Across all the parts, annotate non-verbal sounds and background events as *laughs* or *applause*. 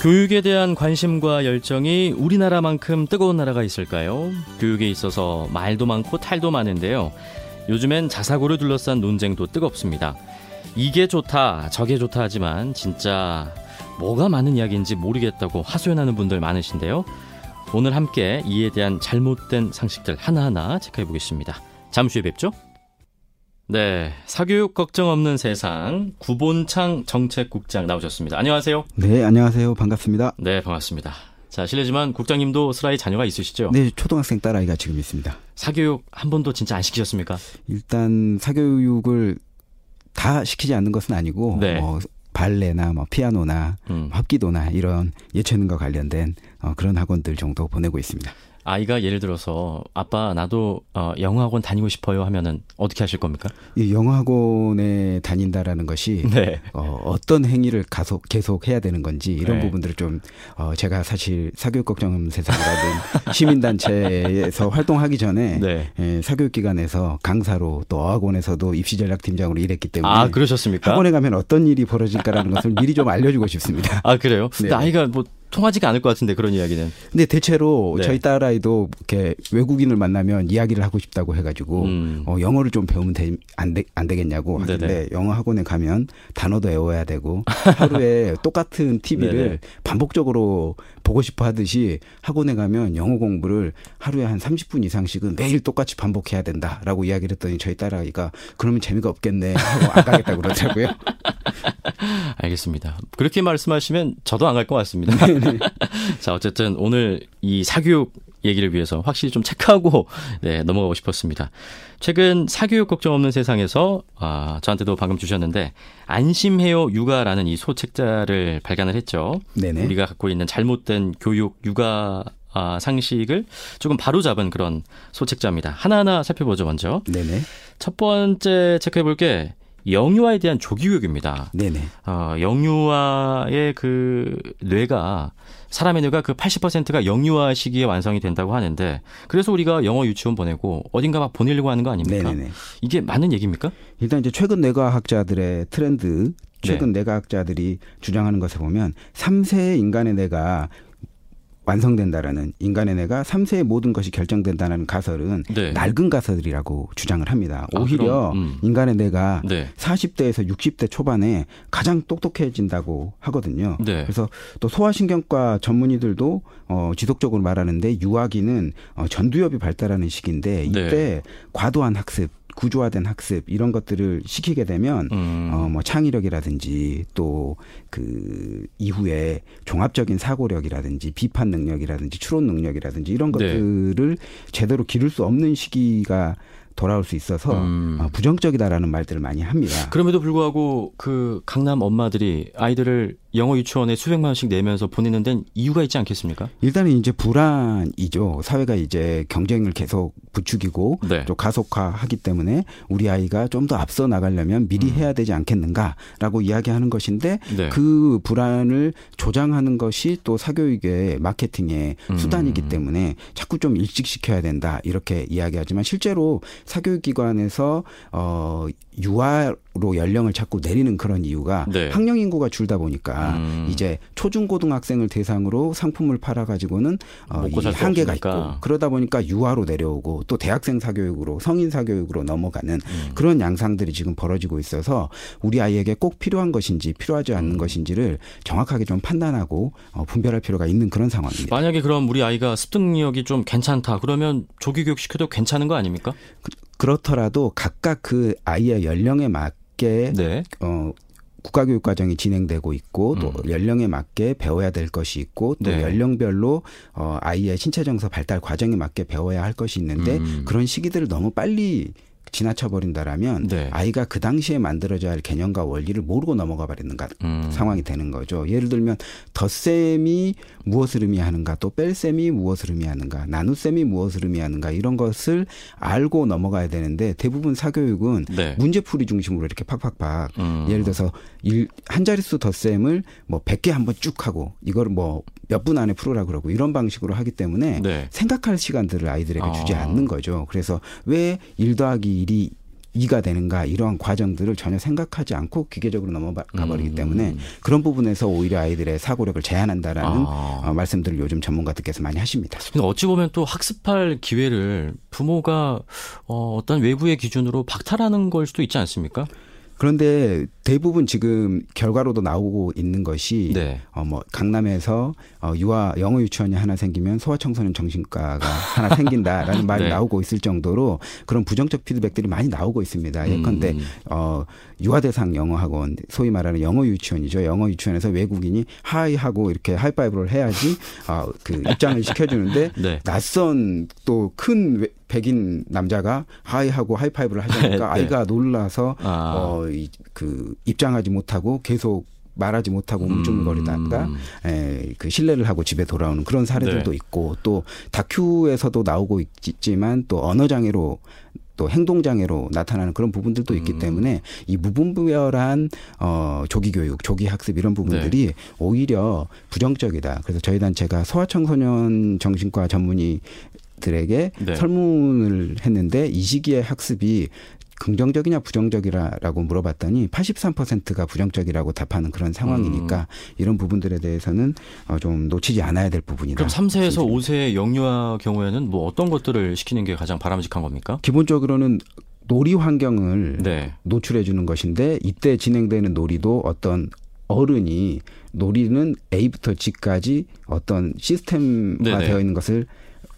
교육에 대한 관심과 열정이 우리나라만큼 뜨거운 나라가 있을까요? 교육에 있어서 말도 많고 탈도 많은데요. 요즘엔 자사고를 둘러싼 논쟁도 뜨겁습니다. 이게 좋다, 저게 좋다 하지만 진짜 뭐가 많은 이야기인지 모르겠다고 하소연하는 분들 많으신데요. 오늘 함께 이에 대한 잘못된 상식들 하나하나 체크해 보겠습니다. 잠시 후에 뵙죠. 네, 사교육 걱정 없는 세상 구본창 정책국장 나오셨습니다. 안녕하세요. 네, 안녕하세요. 반갑습니다. 네, 반갑습니다. 자, 실례지만 국장님도 슬라이 자녀가 있으시죠? 네, 초등학생 딸아이가 지금 있습니다. 사교육 한 번도 진짜 안 시키셨습니까? 일단 사교육을 다 시키지 않는 것은 아니고 네. 뭐 발레나 뭐 피아노나 음. 합기도나 이런 예체능과 관련된 어, 그런 학원들 정도 보내고 있습니다. 아이가 예를 들어서 아빠 나도 어, 영어학원 다니고 싶어요 하면은 어떻게 하실 겁니까? 이 영어학원에 다닌다라는 것이 *laughs* 네. 어, 어떤 행위를 가속 계속 해야 되는 건지 이런 네. 부분들을 좀 어, 제가 사실 사교육 걱정 세상이라든 *laughs* 시민단체에서 활동하기 전에 네. 예, 사교육기관에서 강사로 또 어학원에서도 입시전략팀장으로 일했기 때문에 아 그러셨습니까? 학원에 가면 어떤 일이 벌어질까라는 것을 미리 좀 알려주고 싶습니다. 아 그래요? *laughs* 근데 네. 아이가 뭐 통하지가 않을 것 같은데 그런 이야기는. 근데 대체로 네. 저희 딸아이도 이렇게 외국인을 만나면 이야기를 하고 싶다고 해가지고 음. 어, 영어를 좀 배우면 되, 안, 되, 안 되겠냐고 하는데 네네. 영어 학원에 가면 단어도 외워야 되고 하루에 *laughs* 똑같은 TV를 반복적으로 보고 싶어 하듯이 학원에 가면 영어 공부를 하루에 한 30분 이상씩은 매일 똑같이 반복해야 된다라고 이야기를 했더니 저희 딸아이가 그러면 재미가 없겠네 하고 안 가겠다고 그러더라고요. *laughs* *laughs* 알겠습니다. 그렇게 말씀하시면 저도 안 갈 것 같습니다. *laughs* 자, 어쨌든 오늘 이 사교육 얘기를 위해서 확실히 좀 체크하고 네, 넘어가고 싶었습니다. 최근 사교육 걱정 없는 세상에서 아, 저한테도 방금 주셨는데 안심해요 육아라는 이 소책자를 발간을 했죠. 네네. 우리가 갖고 있는 잘못된 교육 육아 아, 상식을 조금 바로잡은 그런 소책자입니다. 하나하나 살펴보죠, 먼저. 네네. 첫 번째 체크해 볼 게 영유아에 대한 조기교육입니다. 네네. 어, 영유아의 그 뇌가 사람의 뇌가 그 80%가 영유아 시기에 완성이 된다고 하는데 그래서 우리가 영어 유치원 보내고 어딘가 막 보내려고 하는 거 아닙니까? 네네네. 이게 맞는 얘기입니까? 일단 이제 최근 뇌과학자들의 트렌드 최근 네. 뇌과학자들이 주장하는 것에 보면 3세 인간의 뇌가 완성된다라는 인간의 뇌가 3세의 모든 것이 결정된다는 가설은 네. 낡은 가설이라고 주장을 합니다. 아, 오히려 아, 음. 인간의 뇌가 네. 40대에서 60대 초반에 가장 똑똑해진다고 하거든요. 네. 그래서 또 소아신경과 전문의들도 어, 지속적으로 말하는데 유아기는 어, 전두엽이 발달하는 시기인데 이때 네. 과도한 학습 구조화된 학습 이런 것들을 시키게 되면 음. 어뭐 창의력이라든지 또 그 이후에 종합적인 사고력이라든지 비판 능력이라든지 추론 능력이라든지 이런 네. 것들을 제대로 기를 수 없는 시기가 돌아올 수 있어서 음. 어, 부정적이다라는 말들을 많이 합니다. 그럼에도 불구하고 그 강남 엄마들이 아이들을 영어 유치원에 수백만 원씩 내면서 보내는 데는 이유가 있지 않겠습니까? 일단은 이제 불안이죠. 사회가 이제 경쟁을 계속 부추기고 네. 또 가속화하기 때문에 우리 아이가 좀 더 앞서 나가려면 미리 음. 해야 되지 않겠는가라고 이야기하는 것인데 네. 그 불안을 조장하는 것이 또 사교육의 마케팅의 음. 수단이기 때문에 자꾸 좀 일찍 시켜야 된다 이렇게 이야기하지만 실제로 사교육기관에서 어 유아로 연령을 자꾸 내리는 그런 이유가 네. 학령 인구가 줄다 보니까 음. 이제 초중고등학생을 대상으로 상품을 팔아 가지고는 어, 이 한계가 있고 그러다 보니까 유아로 내려오고 또 대학생 사교육으로 성인 사교육으로 넘어가는 음. 그런 양상들이 지금 벌어지고 있어서 우리 아이에게 꼭 필요한 것인지 필요하지 않는 음. 것인지를 정확하게 좀 판단하고 어, 분별할 필요가 있는 그런 상황입니다. 만약에 그럼 우리 아이가 습득력이 좀 괜찮다 그러면 조기 교육 시켜도 괜찮은 거 아닙니까? 그, 그렇더라도 각각 그 아이의 연령에 맞게 네. 어 국가교육 과정이 진행되고 있고 또 음. 연령에 맞게 배워야 될 것이 있고 또 네. 연령별로 어 아이의 신체 정서 발달 과정에 맞게 배워야 할 것이 있는데 음. 그런 시기들을 너무 빨리 지나쳐 버린다라면 네. 아이가 그 당시에 만들어져야 할 개념과 원리를 모르고 넘어가 버리는 음. 상황이 되는 거죠. 예를 들면 덧셈이 무엇을 의미하는가, 또 뺄셈이 무엇을 의미하는가, 나눗셈이 무엇을 의미하는가 이런 것을 알고 넘어가야 되는데 대부분 사교육은 네. 문제풀이 중심으로 이렇게 팍팍팍 음. 예를 들어서 일, 한 자릿수 덧셈을 뭐 100개 한번 쭉 하고 이걸 뭐 몇 분 안에 풀으라 그러고 이런 방식으로 하기 때문에 네. 생각할 시간들을 아이들에게 주지 아. 않는 거죠. 그래서 왜 일 더하기 일이 이가 되는가 이러한 과정들을 전혀 생각하지 않고 기계적으로 넘어가 버리기 음. 때문에 그런 부분에서 오히려 아이들의 사고력을 제한한다라는 아. 어, 말씀들을 요즘 전문가들께서 많이 하십니다. 어찌 보면 또 학습할 기회를 부모가 어, 어떤 외부의 기준으로 박탈하는 걸 수도 있지 않습니까? 그런데 대부분 지금 결과로도 나오고 있는 것이 네. 어 뭐 강남에서 어 유아 영어 유치원이 하나 생기면 소아청소년 정신과가 하나 생긴다라는 *laughs* 말이 네. 나오고 있을 정도로 그런 부정적 피드백들이 많이 나오고 있습니다. 예컨대 음. 어 유아 대상 영어 학원 소위 말하는 영어 유치원이죠. 영어 유치원에서 외국인이 hi 하고 이렇게 하이파이브를 해야지 어그 입장을 시켜 주는데 *laughs* 네. 낯선 또 큰 백인 남자가 하이하고 하이파이브를 하자니까 *laughs* 네. 아이가 놀라서 아. 어그 입장하지 못하고 계속 말하지 못하고 움찔거리다가 음. 에, 그 신뢰를 하고 집에 돌아오는 그런 사례들도 네. 있고 또 다큐에서도 나오고 있지만 또 언어 장애로 또 행동 장애로 나타나는 그런 부분들도 있기 음. 때문에 이 무분별한 어 조기 교육, 조기 학습 이런 부분들이 네. 오히려 부정적이다. 그래서 저희 단체가 소아청소년 정신과 전문의 들에게 네. 설문을 했는데 이 시기에 학습이 긍정적이냐 부정적이라고 물어봤더니 83%가 부정적이라고 답하는 그런 상황이니까 음. 이런 부분들에 대해서는 어, 좀 놓치지 않아야 될 부분이다. 그럼 3세에서 5세 영유아 경우에는 뭐 어떤 것들을 시키는 게 가장 바람직한 겁니까? 기본적으로는 놀이 환경을 네. 노출해 주는 것인데 이때 진행되는 놀이도 어떤 어른이 놀이는 A부터 G까지 어떤 시스템화되어 있는 것을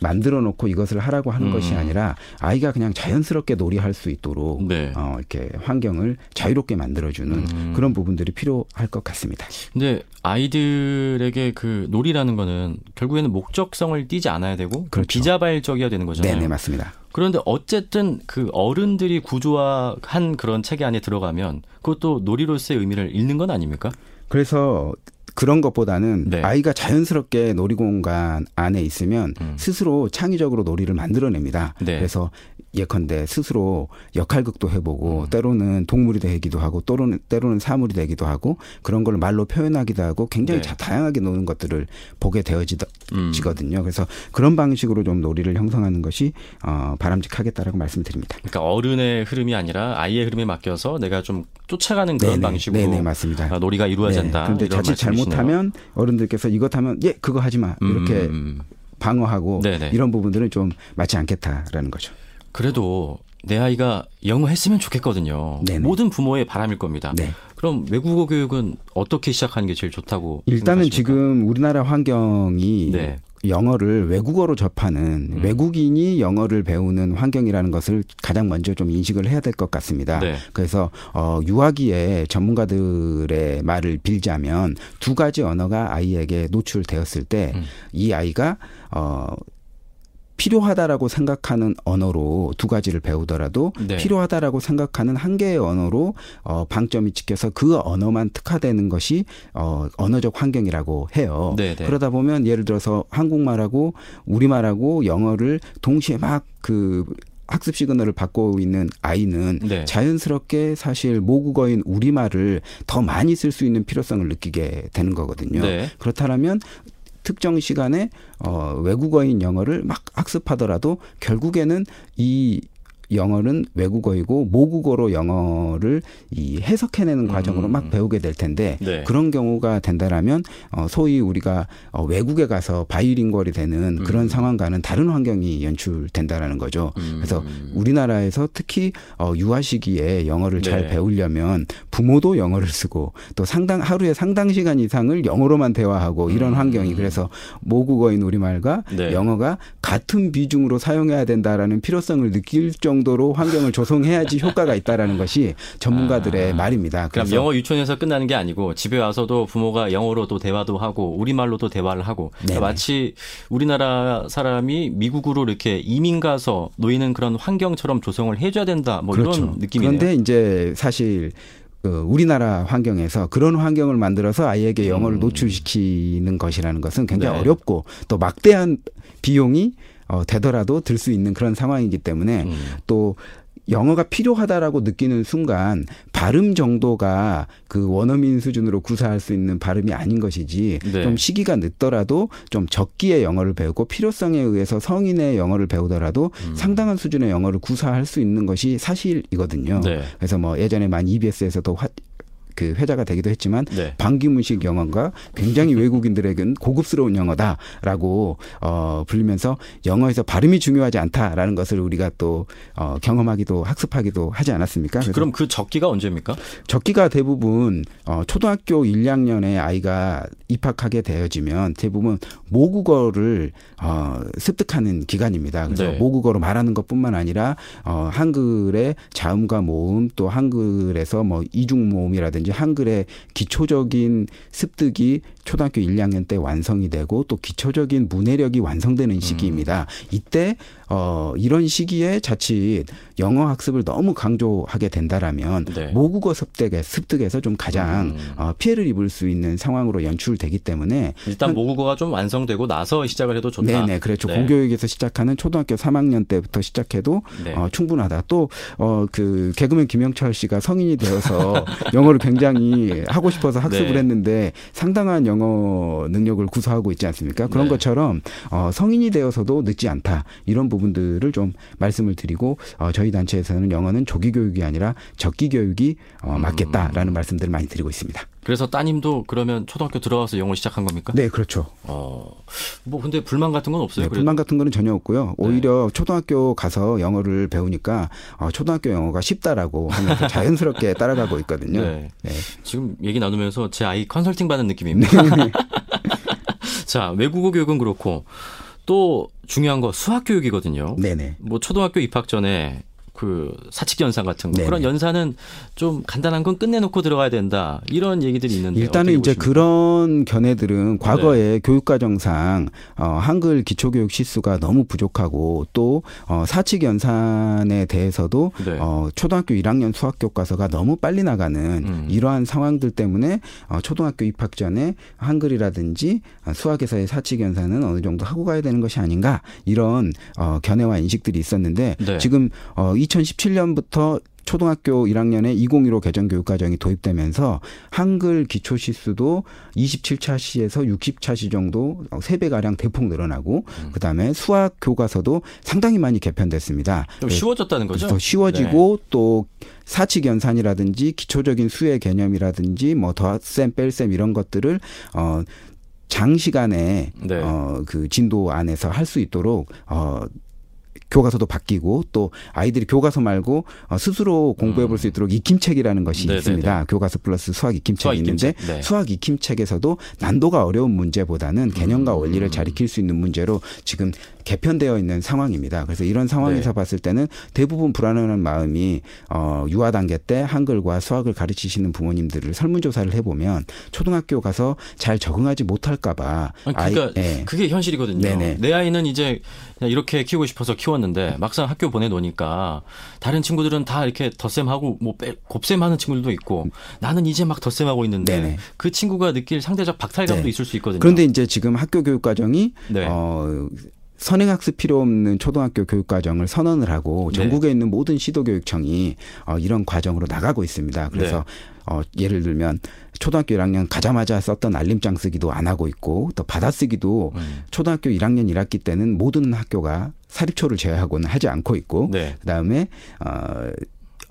만들어 놓고 이것을 하라고 하는 음. 것이 아니라 아이가 그냥 자연스럽게 놀이할 수 있도록 네. 어, 이렇게 환경을 자유롭게 만들어주는 음. 그런 부분들이 필요할 것 같습니다. 근데 아이들에게 그 놀이라는 거는 결국에는 목적성을 띠지 않아야 되고 그렇죠. 비자발적이어야 되는 거잖아요. 네, 맞습니다. 그런데 어쨌든 그 어른들이 구조화한 그런 체계 안에 들어가면 그것도 놀이로서의 의미를 잃는 건 아닙니까? 그래서 그런 것보다는 네. 아이가 자연스럽게 놀이공간 안에 있으면 음. 스스로 창의적으로 놀이를 만들어냅니다. 네. 그래서 예컨대 스스로 역할극도 해보고 음. 때로는 동물이 되기도 하고 또는 때로는 사물이 되기도 하고 그런 걸 말로 표현하기도 하고 굉장히 네. 다양하게 노는 것들을 보게 되어지거든요. 음. 그래서 그런 방식으로 좀 놀이를 형성하는 것이 어, 바람직하겠다라고 말씀드립니다. 그러니까 어른의 흐름이 아니라 아이의 흐름에 맡겨서 내가 좀 쫓아가는 그런 네네. 방식으로 네네, 맞습니다. 놀이가 이루어진다. 네. 그런데 자칫 잘못 하면 어른들께서 이것 하면 예 그거 하지 마 이렇게 음. 방어하고 네네. 이런 부분들은 좀 맞지 않겠다라는 거죠. 그래도 내 아이가 영어 했으면 좋겠거든요. 네네. 모든 부모의 바람일 겁니다. 네. 그럼 외국어 교육은 어떻게 시작하는 게 제일 좋다고? 일단은 생각하십니까? 지금 우리나라 환경이 네. 영어를 외국어로 접하는 음. 외국인이 영어를 배우는 환경이라는 것을 가장 먼저 좀 인식을 해야 될 것 같습니다. 네. 그래서 어 유아기에 전문가들의 말을 빌자면 두 가지 언어가 아이에게 노출되었을 때이 음. 아이가 어 필요하다라고 생각하는 언어로 두 가지를 배우더라도 네. 필요하다라고 생각하는 한 개의 언어로 어 방점이 찍혀서 그 언어만 특화되는 것이 어 언어적 환경이라고 해요. 네네. 네. 그러다 보면 예를 들어서 한국말하고 우리말하고 영어를 동시에 막그 학습 시그널을 받고 있는 아이는 네. 자연스럽게 사실 모국어인 우리말을 더 많이 쓸 수 있는 필요성을 느끼게 되는 거거든요. 네. 그렇다면 특정 시간에 어 외국어인 영어를 막 학습하더라도 결국에는 이 영어는 외국어이고 모국어로 영어를 이 해석해내는 과정으로 음. 막 배우게 될 텐데 네. 그런 경우가 된다라면 어 소위 우리가 어 외국에 가서 바이링걸이 되는 음. 그런 상황과는 다른 환경이 연출된다라는 거죠. 음. 그래서 우리나라에서 특히 어 유아 시기에 영어를 네. 잘 배우려면 부모도 영어를 쓰고 또 상당 하루에 상당 시간 이상을 영어로만 대화하고 이런 음. 환경이 그래서 모국어인 우리말과 네. 영어가 같은 비중으로 사용해야 된다라는 필요성을 느낄 정도 정도로 환경을 조성해야지 *laughs* 효과가 있다라는 것이 전문가들의 아, 말입니다. 그럼 영어 유치원에서 끝나는 게 아니고 집에 와서도 부모가 영어로도 대화도 하고 우리말로도 대화를 하고 그러니까 마치 우리나라 사람이 미국으로 이렇게 이민 가서 놓이는 그런 환경처럼 조성을 해줘야 된다. 뭐 그렇죠. 이런 느낌이네요. 그런데 이제 사실 그 우리나라 환경에서 그런 환경을 만들어서 아이에게 영어를 음. 노출시키는 것이라는 것은 굉장히 네. 어렵고 또 막대한 비용이 어, 되더라도 들 수 있는 그런 상황이기 때문에 음. 또 영어가 필요하다라고 느끼는 순간 발음 정도가 그 원어민 수준으로 구사할 수 있는 발음이 아닌 것이지 네. 좀 시기가 늦더라도 좀 적기의 영어를 배우고 필요성에 의해서 성인의 영어를 배우더라도 음. 상당한 수준의 영어를 구사할 수 있는 것이 사실이거든요. 네. 그래서 뭐 예전에 만 EBS에서도 그 회자가 되기도 했지만 네. 반기문식 영어가 굉장히 *laughs* 외국인들에게는 고급스러운 영어다라고 어 불리면서 영어에서 발음이 중요하지 않다라는 것을 우리가 또 어, 경험하기도 학습하기도 하지 않았습니까? 그럼 그 적기가 언제입니까? 적기가 대부분 어 초등학교 1, 2학년에 아이가 입학하게 되어지면 대부분 모국어를 어 습득하는 기간입니다. 그래서 네. 모국어로 말하는 것뿐만 아니라 어 한글의 자음과 모음 또 한글에서 뭐 이중 모음이라든지 이제 한글의 기초적인 습득이 초등학교 1, 2학년 때 완성이 되고 또 기초적인 문해력이 완성되는 시기입니다. 음. 이때 어 이런 시기에 자칫 영어 학습을 너무 강조하게 된다라면 네. 모국어 습득에 습득에서 좀 가장 음. 어, 피해를 입을 수 있는 상황으로 연출되기 때문에 일단 모국어가 좀 완성되고 나서 시작을 해도 좋다. 네네 그렇죠. 네. 공교육에서 시작하는 초등학교 3학년 때부터 시작해도 네. 어, 충분하다. 또어그 개그맨 김영철 씨가 성인이 되어서 *laughs* 영어를 굉장히 하고 싶어서 학습을 네. 했는데 상당한 영어 능력을 구사하고 있지 않습니까? 그런 네. 것처럼 어, 성인이 되어서도 늦지 않다 이런 부분 들을 좀 말씀을 드리고 어, 저희 단체에서는 영어는 조기 교육이 아니라 적기 교육이 어, 맞겠다라는 음. 말씀들을 많이 드리고 있습니다. 그래서 따님도 그러면 초등학교 들어가서 영어 시작한 겁니까? 네, 그렇죠. 어, 뭐 근데 불만 같은 건 없어요? 네, 불만 같은 거는 전혀 없고요. 오히려 네. 초등학교 가서 영어를 배우니까 어, 초등학교 영어가 쉽다라고 하면서 *laughs* 자연스럽게 따라가고 있거든요. 네. 네. 지금 얘기 나누면서 제 아이 컨설팅 받는 느낌입니다. 네. *laughs* 자, 외국어 교육은 그렇고 또 중요한 거 수학 교육이거든요. 네네. 뭐 초등학교 입학 전에 그 사칙 연산 같은 거 네네. 그런 연산은 좀 간단한 건 끝내놓고 들어가야 된다 이런 얘기들이 있는데 일단은 이제 보십니까? 그런 견해들은 과거에 네. 교육과정상 어, 한글 기초교육 시수가 너무 부족하고 또 어, 사칙 연산에 대해서도 네. 어, 초등학교 1학년 수학 교과서가 너무 빨리 나가는 음. 이러한 상황들 때문에 어, 초등학교 입학 전에 한글이라든지 수학에서의 사칙 연산은 어느 정도 하고 가야 되는 것이 아닌가 이런 어, 견해와 인식들이 있었는데 네. 지금 어, 2017년부터 초등학교 1학년에 2015 개정 교육과정이 도입되면서 한글 기초 시수도 27차 시에서 60차 시 정도 3배 가량 대폭 늘어나고 음. 그다음에 수학 교과서도 상당히 많이 개편됐습니다. 좀 쉬워졌다는 거죠? 더 쉬워지고 네. 또 사칙 연산이라든지 기초적인 수의 개념이라든지 뭐 더셈 뺄셈 이런 것들을 어 장시간에 네. 어그 진도 안에서 할 수 있도록 어 교과서도 바뀌고 또 아이들이 교과서 말고 어, 스스로 공부해 볼수 음. 있도록 익힘책이라는 것이 네네네. 있습니다. 교과서 플러스 수학 익힘책이 수학 있는데 네. 수학 익힘책에서도 난도가 어려운 문제보다는 개념과 음. 원리를 잘 익힐 수 있는 문제로 지금 개편되어 있는 상황입니다. 그래서 이런 상황에서 네. 봤을 때는 대부분 불안한 마음이 어 유아 단계 때 한글과 수학을 가르치시는 부모님들을 설문조사를 해보면 초등학교 가서 잘 적응하지 못할까봐 아니, 그러니까 아이, 네. 그게 현실이거든요. 네네. 내 아이는 이제 이렇게 키우고 싶어서 키웠는데 막상 학교 보내놓으니까 다른 친구들은 다 이렇게 덧셈하고 뭐 곱셈하는 친구들도 있고 나는 이제 막 덧셈하고 있는데 네네. 그 친구가 느낄 상대적 박탈감도 네. 있을 수 있거든요. 그런데 이제 지금 학교 교육 과정이 네. 어 선행학습 필요 없는 초등학교 교육 과정을 선언을 하고 네. 전국에 있는 모든 시도교육청이 어, 이런 과정으로 나가고 있습니다. 그래서 네. 어, 예를 들면 초등학교 1학년 가자마자 썼던 알림장 쓰기도 안 하고 있고 또 받아쓰기도 음. 초등학교 1학년 1학기 때는 모든 학교가 사립초를 제외하고는 하지 않고 있고 네. 그다음에 어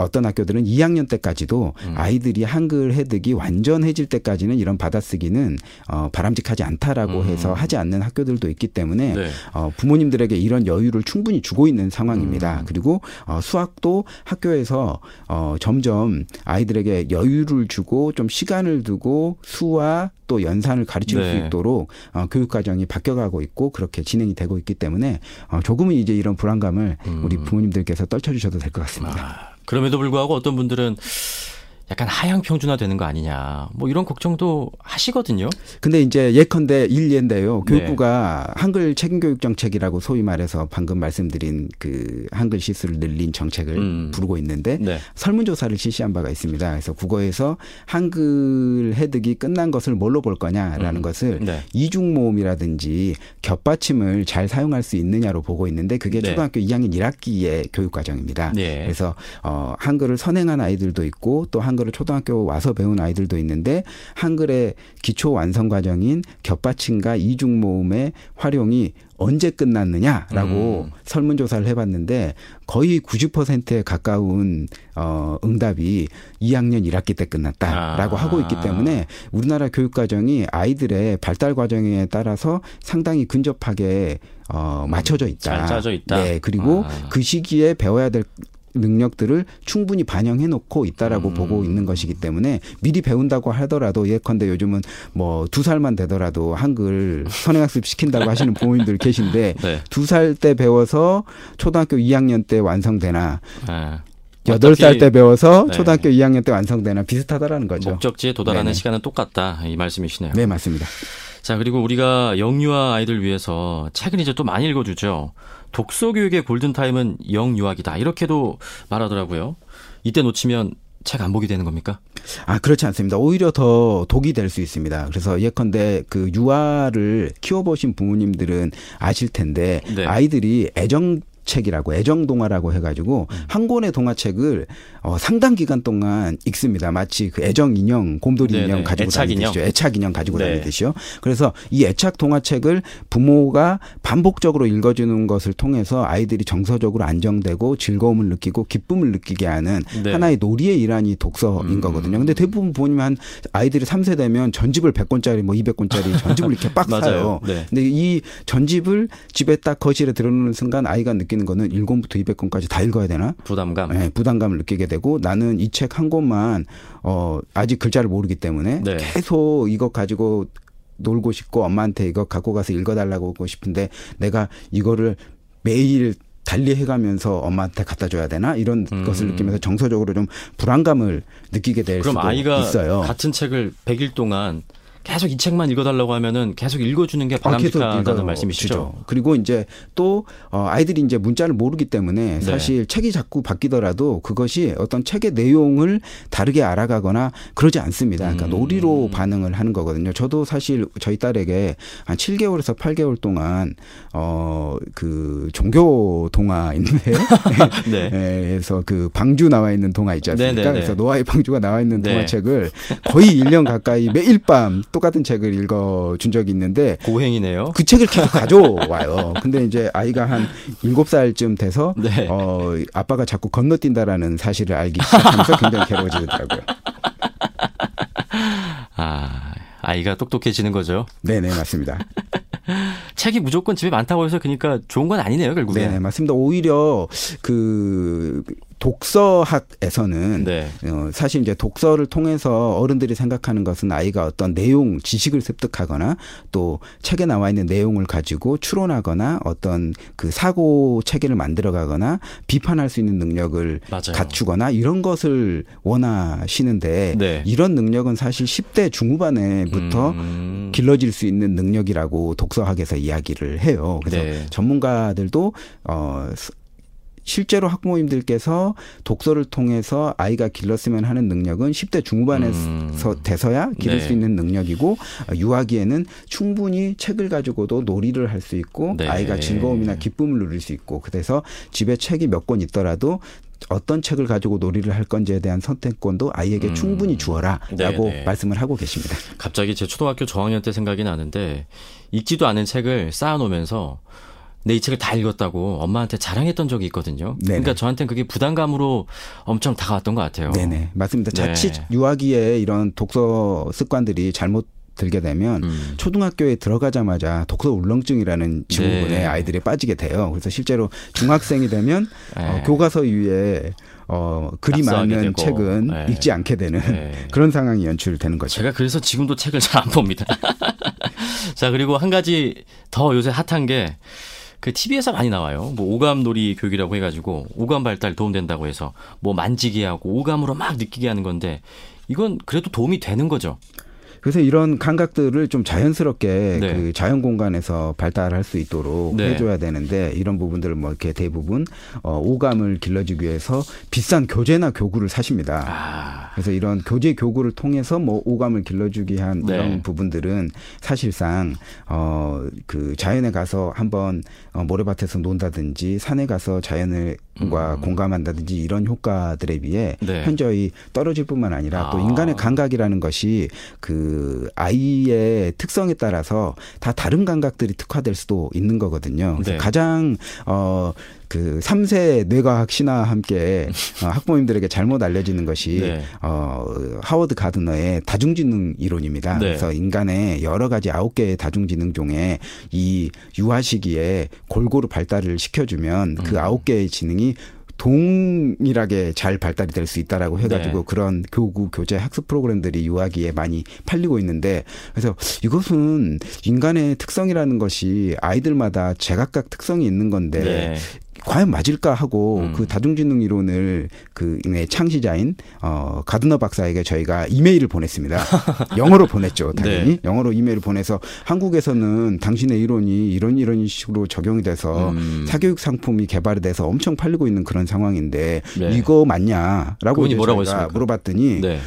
어떤 학교들은 2학년 때까지도 음. 아이들이 한글 해득이 완전해질 때까지는 이런 받아쓰기는 어, 바람직하지 않다라고 음. 해서 하지 않는 학교들도 있기 때문에 네. 어, 부모님들에게 이런 여유를 충분히 주고 있는 상황입니다. 음. 그리고 어, 수학도 학교에서 어, 점점 아이들에게 여유를 주고 좀 시간을 두고 수와 또 연산을 가르칠 네. 수 있도록 어, 교육 과정이 바뀌어가고 있고 그렇게 진행이 되고 있기 때문에 어, 조금은 이제 이런 불안감을 우리 음. 부모님들께서 떨쳐주셔도 될 것 같습니다. 아. 그럼에도 불구하고 어떤 분들은 약간 하향 평준화 되는 거 아니냐. 뭐 이런 걱정도 하시거든요. 근데 이제 예컨대 일례인데요. 교육부가 네. 한글 책임 교육 정책이라고 소위 말해서 방금 말씀드린 그 한글 시수를 늘린 정책을 음. 부르고 있는데 네. 설문조사를 실시한 바가 있습니다. 그래서 국어에서 한글 해득이 끝난 것을 뭘로 볼 거냐라는 음. 것을 네. 이중 모음이라든지 겹받침을 잘 사용할 수 있느냐로 보고 있는데 그게 네. 초등학교 2학년 1학기의 교육 과정입니다. 네. 그래서 어 한글을 선행한 아이들도 있고 또 한글 한글을 초등학교 와서 배운 아이들도 있는데 한글의 기초 완성 과정인 겹받침과 이중 모음의 활용이 언제 끝났느냐라고 음. 설문조사를 해봤는데 거의 90%에 가까운 어 응답이 2학년 1학기 때 끝났다라고 아. 하고 있기 때문에 우리나라 교육 과정이 아이들의 발달 과정에 따라서 상당히 근접하게 어 맞춰져 있다. 잘 짜져 있다. 네, 그리고 아. 그 시기에 배워야 될 능력들을 충분히 반영해 놓고 있다라고 음. 보고 있는 것이기 때문에 미리 배운다고 하더라도 예컨대 요즘은 뭐 두 살만 되더라도 한글 선행학습 시킨다고 하시는 부모님들 계신데 *laughs* 네. 두살 때 배워서 초등학교 2학년 때 완성되나 네. 여덟 살 때 배워서 네. 초등학교 2학년 때 완성되나 비슷하다라는 거죠. 목적지에 도달하는 네네. 시간은 똑같다 이 말씀이시네요. 네 맞습니다. 자 그리고 우리가 영유아 아이들 위해서 책을 이제 또 많이 읽어주죠. 독서 교육의 골든 타임은 영유아기다 이렇게도 말하더라고요. 이때 놓치면 책안 보게 되는 겁니까? 아 그렇지 않습니다. 오히려 더 독이 될 수 있습니다. 그래서 예컨대 그 유아를 키워보신 부모님들은 아실 텐데 네. 아이들이 애정 책이라고 애정 동화라고 해가지고 음. 한 권의 동화책을 어, 상당 기간 동안 읽습니다. 마치 그 애정 인형, 곰돌이 네네. 인형 가지고 애착 다니듯이요. 인형. 애착 인형 가지고 네. 다니듯이요. 그래서 이 애착 동화책을 부모가 반복적으로 읽어주는 것을 통해서 아이들이 정서적으로 안정되고 즐거움을 느끼고 기쁨을 느끼게 하는 네. 하나의 놀이의 일환이 독서인 음. 거거든요. 근데 대부분 부모님 한 아이들이 3세 되면 전집을 100권짜리 뭐 200권짜리 전집을 이렇게 *laughs* 빡 사요. 네. 근데 이 전집을 집에 딱 거실에 들어놓는 순간 아이가 느끼는 거는 1권부터 200권까지 다 읽어야 되나? 부담감. 네, 부담감을 느끼게 되고 나는 이 책 한 권만 어 아직 글자를 모르기 때문에 네. 계속 이것 가지고 놀고 싶고 엄마한테 이거 갖고 가서 읽어달라고 하고 싶은데 내가 이거를 매일 달리 해가면서 엄마한테 갖다 줘야 되나 이런 음. 것을 느끼면서 정서적으로 좀 불안감을 느끼게 될 수도 있어요. 같은 책을 100일 동안 계속 이 책만 읽어달라고 하면은 계속 읽어주는 게 아, 바람직하다는 아, 말씀이시죠. 그리고 이제 또 어, 아이들이 이제 문자를 모르기 때문에 네. 사실 네. 책이 자꾸 바뀌더라도 그것이 어떤 책의 내용을 다르게 알아가거나 그러지 않습니다. 그러니까 음. 놀이로 반응을 하는 거거든요. 저도 사실 저희 딸에게 한 7개월에서 8개월 동안 어 그 종교 동화인데 *laughs* 네. 그래서 그 방주 나와 있는 동화 있지 않습니까? 네네네. 네, 네. 그래서 노아의 방주가 나와 있는 네. 동화책을 거의 1년 가까이 매일 밤 똑같은 책을 읽어 준 적이 있는데 고행이네요. 그 책을 계속 가져와요. 근데 이제 아이가 한 7살쯤 돼서 네. 어 아빠가 자꾸 건너뛴다라는 사실을 알기 시작하면서 굉장히 괴로워지더라고요. 아, 아이가 똑똑해지는 거죠. 네, 네, 맞습니다. 책이 무조건 집에 많다고 해서 그러니까 좋은 건 아니네요, 결국에. 네, 맞습니다. 오히려 그 독서학에서는 네. 어, 사실 이제 독서를 통해서 어른들이 생각하는 것은 아이가 어떤 내용 지식을 습득하거나 또 책에 나와 있는 내용을 가지고 추론하거나 어떤 그 사고 체계를 만들어가거나 비판할 수 있는 능력을 맞아요. 갖추거나 이런 것을 원하시는데 네. 이런 능력은 사실 10대 중후반에부터 음. 길러질 수 있는 능력이라고 독서학에서 이야기를 해요. 그래서 네. 전문가들도 어 실제로 학부모님들께서 독서를 통해서 아이가 길렀으면 하는 능력은 10대 중후반에서 음. 돼서야 기를 네. 수 있는 능력이고 유아기에는 충분히 책을 가지고도 놀이를 할 수 있고 네. 아이가 즐거움이나 기쁨을 누릴 수 있고 그래서 집에 책이 몇 권 있더라도 어떤 책을 가지고 놀이를 할 건지에 대한 선택권도 아이에게 음. 충분히 주어라라고 네네. 말씀을 하고 계십니다. 갑자기 제 초등학교 저학년 때 생각이 나는데 읽지도 않은 책을 쌓아놓으면서 내 이 책을 다 읽었다고 엄마한테 자랑했던 적이 있거든요. 네네. 그러니까 저한테는 그게 부담감으로 엄청 다가왔던 것 같아요. 네네 맞습니다. 자칫 네. 유아기에 이런 독서 습관들이 잘못 들게 되면 음. 초등학교에 들어가자마자 독서 울렁증이라는 증후군에 네. 아이들이 빠지게 돼요. 그래서 실제로 중학생이 되면 네. 어, 교과서 위에 어, 글이 많은 되고. 책은 네. 읽지 않게 되는 네. 그런 상황이 연출되는 거죠. 제가 그래서 지금도 책을 잘 안 봅니다. *laughs* 자, 그리고 한 가지 더 요새 핫한 게 그 TV에서 많이 나와요. 뭐 오감놀이 교육이라고 해가지고 오감 발달 도움된다고 해서 뭐 만지게 하고 오감으로 막 느끼게 하는 건데 이건 그래도 도움이 되는 거죠. 그래서 이런 감각들을 좀 자연스럽게 네. 그 자연 공간에서 발달할 수 있도록 네. 해줘야 되는데 이런 부분들을 뭐 이렇게 대부분 어, 오감을 길러주기 위해서 비싼 교재나 교구를 사십니다. 아. 그래서 이런 교재 교구를 통해서 뭐 오감을 길러주기 위한 네. 이런 부분들은 사실상 어, 그 자연에 가서 한번 어, 모래밭에서 논다든지 산에 가서 자연을 과 음. 공감한다든지 이런 효과들에 비해 네. 현저히 떨어질 뿐만 아니라 아. 또 인간의 감각이라는 것이 그 아이의 특성에 따라서 다 다른 감각들이 특화될 수도 있는 거거든요. 그래서 네. 가장 어 그 3세 뇌과학 신화와 함께 어, 학부모님들에게 잘못 알려지는 것이 네. 어 하워드 가드너의 다중지능 이론입니다. 네. 그래서 인간의 여러 가지 아홉 개의 다중지능 중에 이 유아 시기에 골고루 발달을 시켜주면 그 음. 아홉 개의 지능이 동일하게 잘 발달이 될 수 있다라고 해가지고 네. 그런 교구 교재 학습 프로그램들이 유아기에 많이 팔리고 있는데 그래서 이것은 인간의 특성이라는 것이 아이들마다 제각각 특성이 있는 건데 네. 과연 맞을까 하고 음. 그 다중지능 이론을 그 창시자인 어 가드너 박사에게 저희가 이메일을 보냈습니다. *laughs* 영어로 보냈죠, 당연히. 네. 영어로 이메일을 보내서 한국에서는 당신의 이론이 이런 이런 식으로 적용이 돼서 사교육 음. 상품이 개발이 돼서 엄청 팔리고 있는 그런 상황인데 네. 이거 맞냐라고 뭐라고 물어봤더니 네.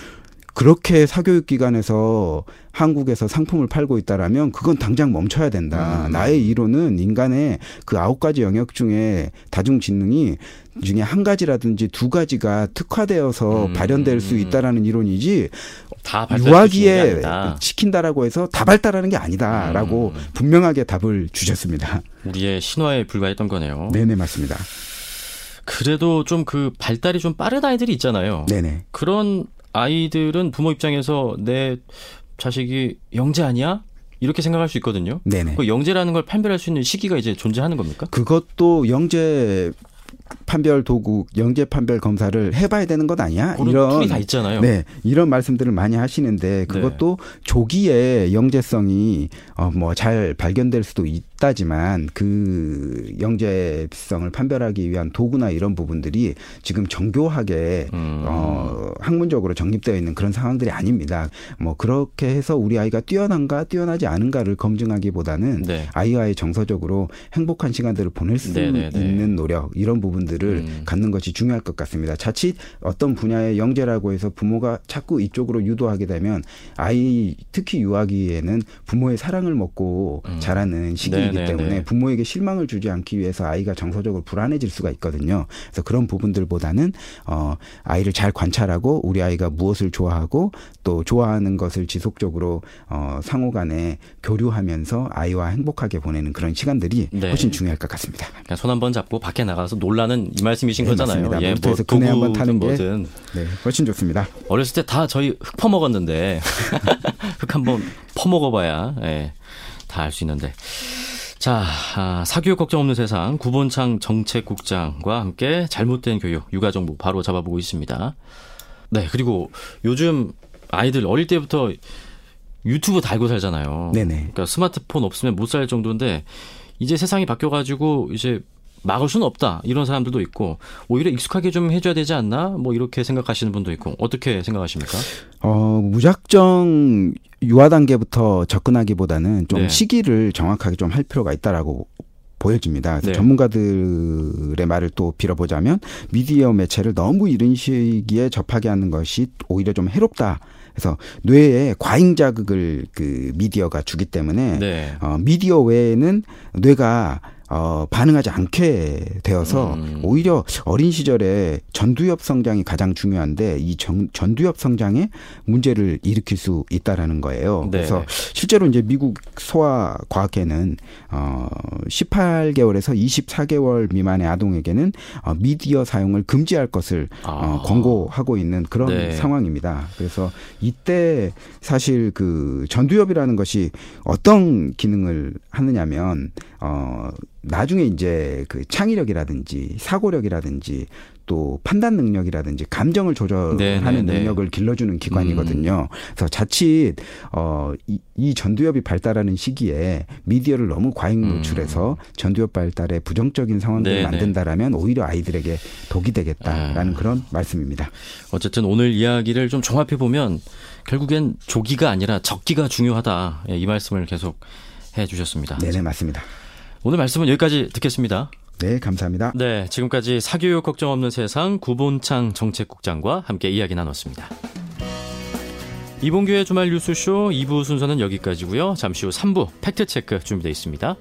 그렇게 사교육 기관에서 한국에서 상품을 팔고 있다라면 그건 당장 멈춰야 된다. 음. 나의 이론은 인간의 그 아홉 가지 영역 중에 다중 지능이 중에 한 가지라든지 두 가지가 특화되어서 음. 발현될 수 있다라는 이론이지 다 유아기에 시킨다라고 해서 다 발달하는 게 아니다라고 음. 분명하게 답을 주셨습니다. 우리의 신화에 불과했던 거네요. 네네 맞습니다. 그래도 좀 그 발달이 좀 빠른 아이들이 있잖아요. 네네. 그런 아이들은 부모 입장에서 내 자식이 영재 아니야? 이렇게 생각할 수 있거든요. 네네. 그 영재라는 걸 판별할 수 있는 시기가 이제 존재하는 겁니까? 그것도 영재 판별 도구 영재 판별 검사를 해봐야 되는 것 아니야? 이런 다 있잖아요. 네, 이런 말씀들을 많이 하시는데 그것도 네. 조기에 영재성이 어, 뭐 잘 발견될 수도 있. 없다지만 그 영재성을 판별하기 위한 도구나 이런 부분들이 지금 정교하게 음. 어 학문적으로 정립되어 있는 그런 상황들이 아닙니다. 뭐 그렇게 해서 우리 아이가 뛰어난가 뛰어나지 않은가를 검증하기보다는 네. 아이와의 정서적으로 행복한 시간들을 보낼 수 네네네. 네, 네. 있는 노력 이런 부분 들을 음. 갖는 것이 중요할 것 같습니다. 자칫 어떤 분야의 영재라고 해서 부모가 자꾸 이쪽으로 유도하게 되면 아이 특히 유아기에는 부모의 사랑을 먹고 음. 자라는 시기이기 네네네. 때문에 네. 부모에게 실망을 주지 않기 위해서 아이가 정서적으로 불안해질 수가 있거든요. 그래서 그런 부분들보다는 어 아이를 잘 관찰하고 우리 아이가 무엇을 좋아하고 또 좋아하는 것을 지속적으로 어 상호 간에 교류하면서 아이와 행복하게 보내는 그런 시간들이 네. 훨씬 중요할 것 같습니다. 손 한번 잡고 밖에 나가서 놀라 는 이 말씀이신 네, 거잖아요. 맞습니다. 예, 뭐 한번 타는 게 네, 훨씬 좋습니다. 어렸을 때 다 저희 흙 퍼먹었는데 *laughs* 흙 한번 퍼먹어봐야 예, 다 알 수 있는데. 자, 아, 사교육 걱정 없는 세상 구본창 정책국장과 함께 잘못된 교육, 육아 정보 바로 잡아보고 있습니다. 네, 그리고 요즘 아이들 어릴 때부터 유튜브 달고 살잖아요. 네네. 그러니까 스마트폰 없으면 못 살 정도인데 이제 세상이 바뀌어가지고 이제 막을 수는 없다 이런 사람들도 있고 오히려 익숙하게 좀 해줘야 되지 않나 뭐 이렇게 생각하시는 분도 있고 어떻게 생각하십니까? 어 무작정 유아 단계부터 접근하기보다는 좀 네. 시기를 정확하게 좀 할 필요가 있다라고 보여집니다. 네. 전문가들의 말을 또 빌어보자면 미디어 매체를 너무 이른 시기에 접하게 하는 것이 오히려 좀 해롭다. 그래서 뇌에 과잉 자극을 그 미디어가 주기 때문에 네. 어, 미디어 외에는 뇌가 어, 반응하지 않게 되어서 음. 오히려 어린 시절에 전두엽 성장이 가장 중요한데 이 전, 전두엽 성장에 문제를 일으킬 수 있다라는 거예요. 네. 그래서 실제로 이제 미국 소아 과학회는 어 18개월에서 24개월 미만의 아동에게는 어, 미디어 사용을 금지할 것을 어, 아. 어, 권고하고 있는 그런 네. 상황입니다. 그래서 이때 사실 그 전두엽이라는 것이 어떤 기능을 하느냐면 어 나중에 이제 그 창의력이라든지 사고력이라든지 또 판단 능력이라든지 감정을 조절하는 네, 네, 네. 능력을 길러주는 기관이거든요. 음. 그래서 자칫 어이 이 전두엽이 발달하는 시기에 미디어를 너무 과잉 음. 노출해서 음. 전두엽 발달에 부정적인 상황들을 네네. 만든다라면 오히려 아이들에게 독이 되겠다라는 아. 그런 말씀입니다. 어쨌든 오늘 이야기를 좀 종합해 보면 결국엔 조기가 아니라 적기가 중요하다 예, 이 말씀을 계속 해 주셨습니다. 네네 맞습니다. 오늘 말씀은 여기까지 듣겠습니다. 네, 감사합니다. 네, 지금까지 사교육 걱정 없는 세상 구본창 정책국장과 함께 이야기 나눴습니다. 이봉규의 주말 뉴스쇼 2부 순서는 여기까지고요. 잠시 후 3부 팩트체크 준비되어 있습니다.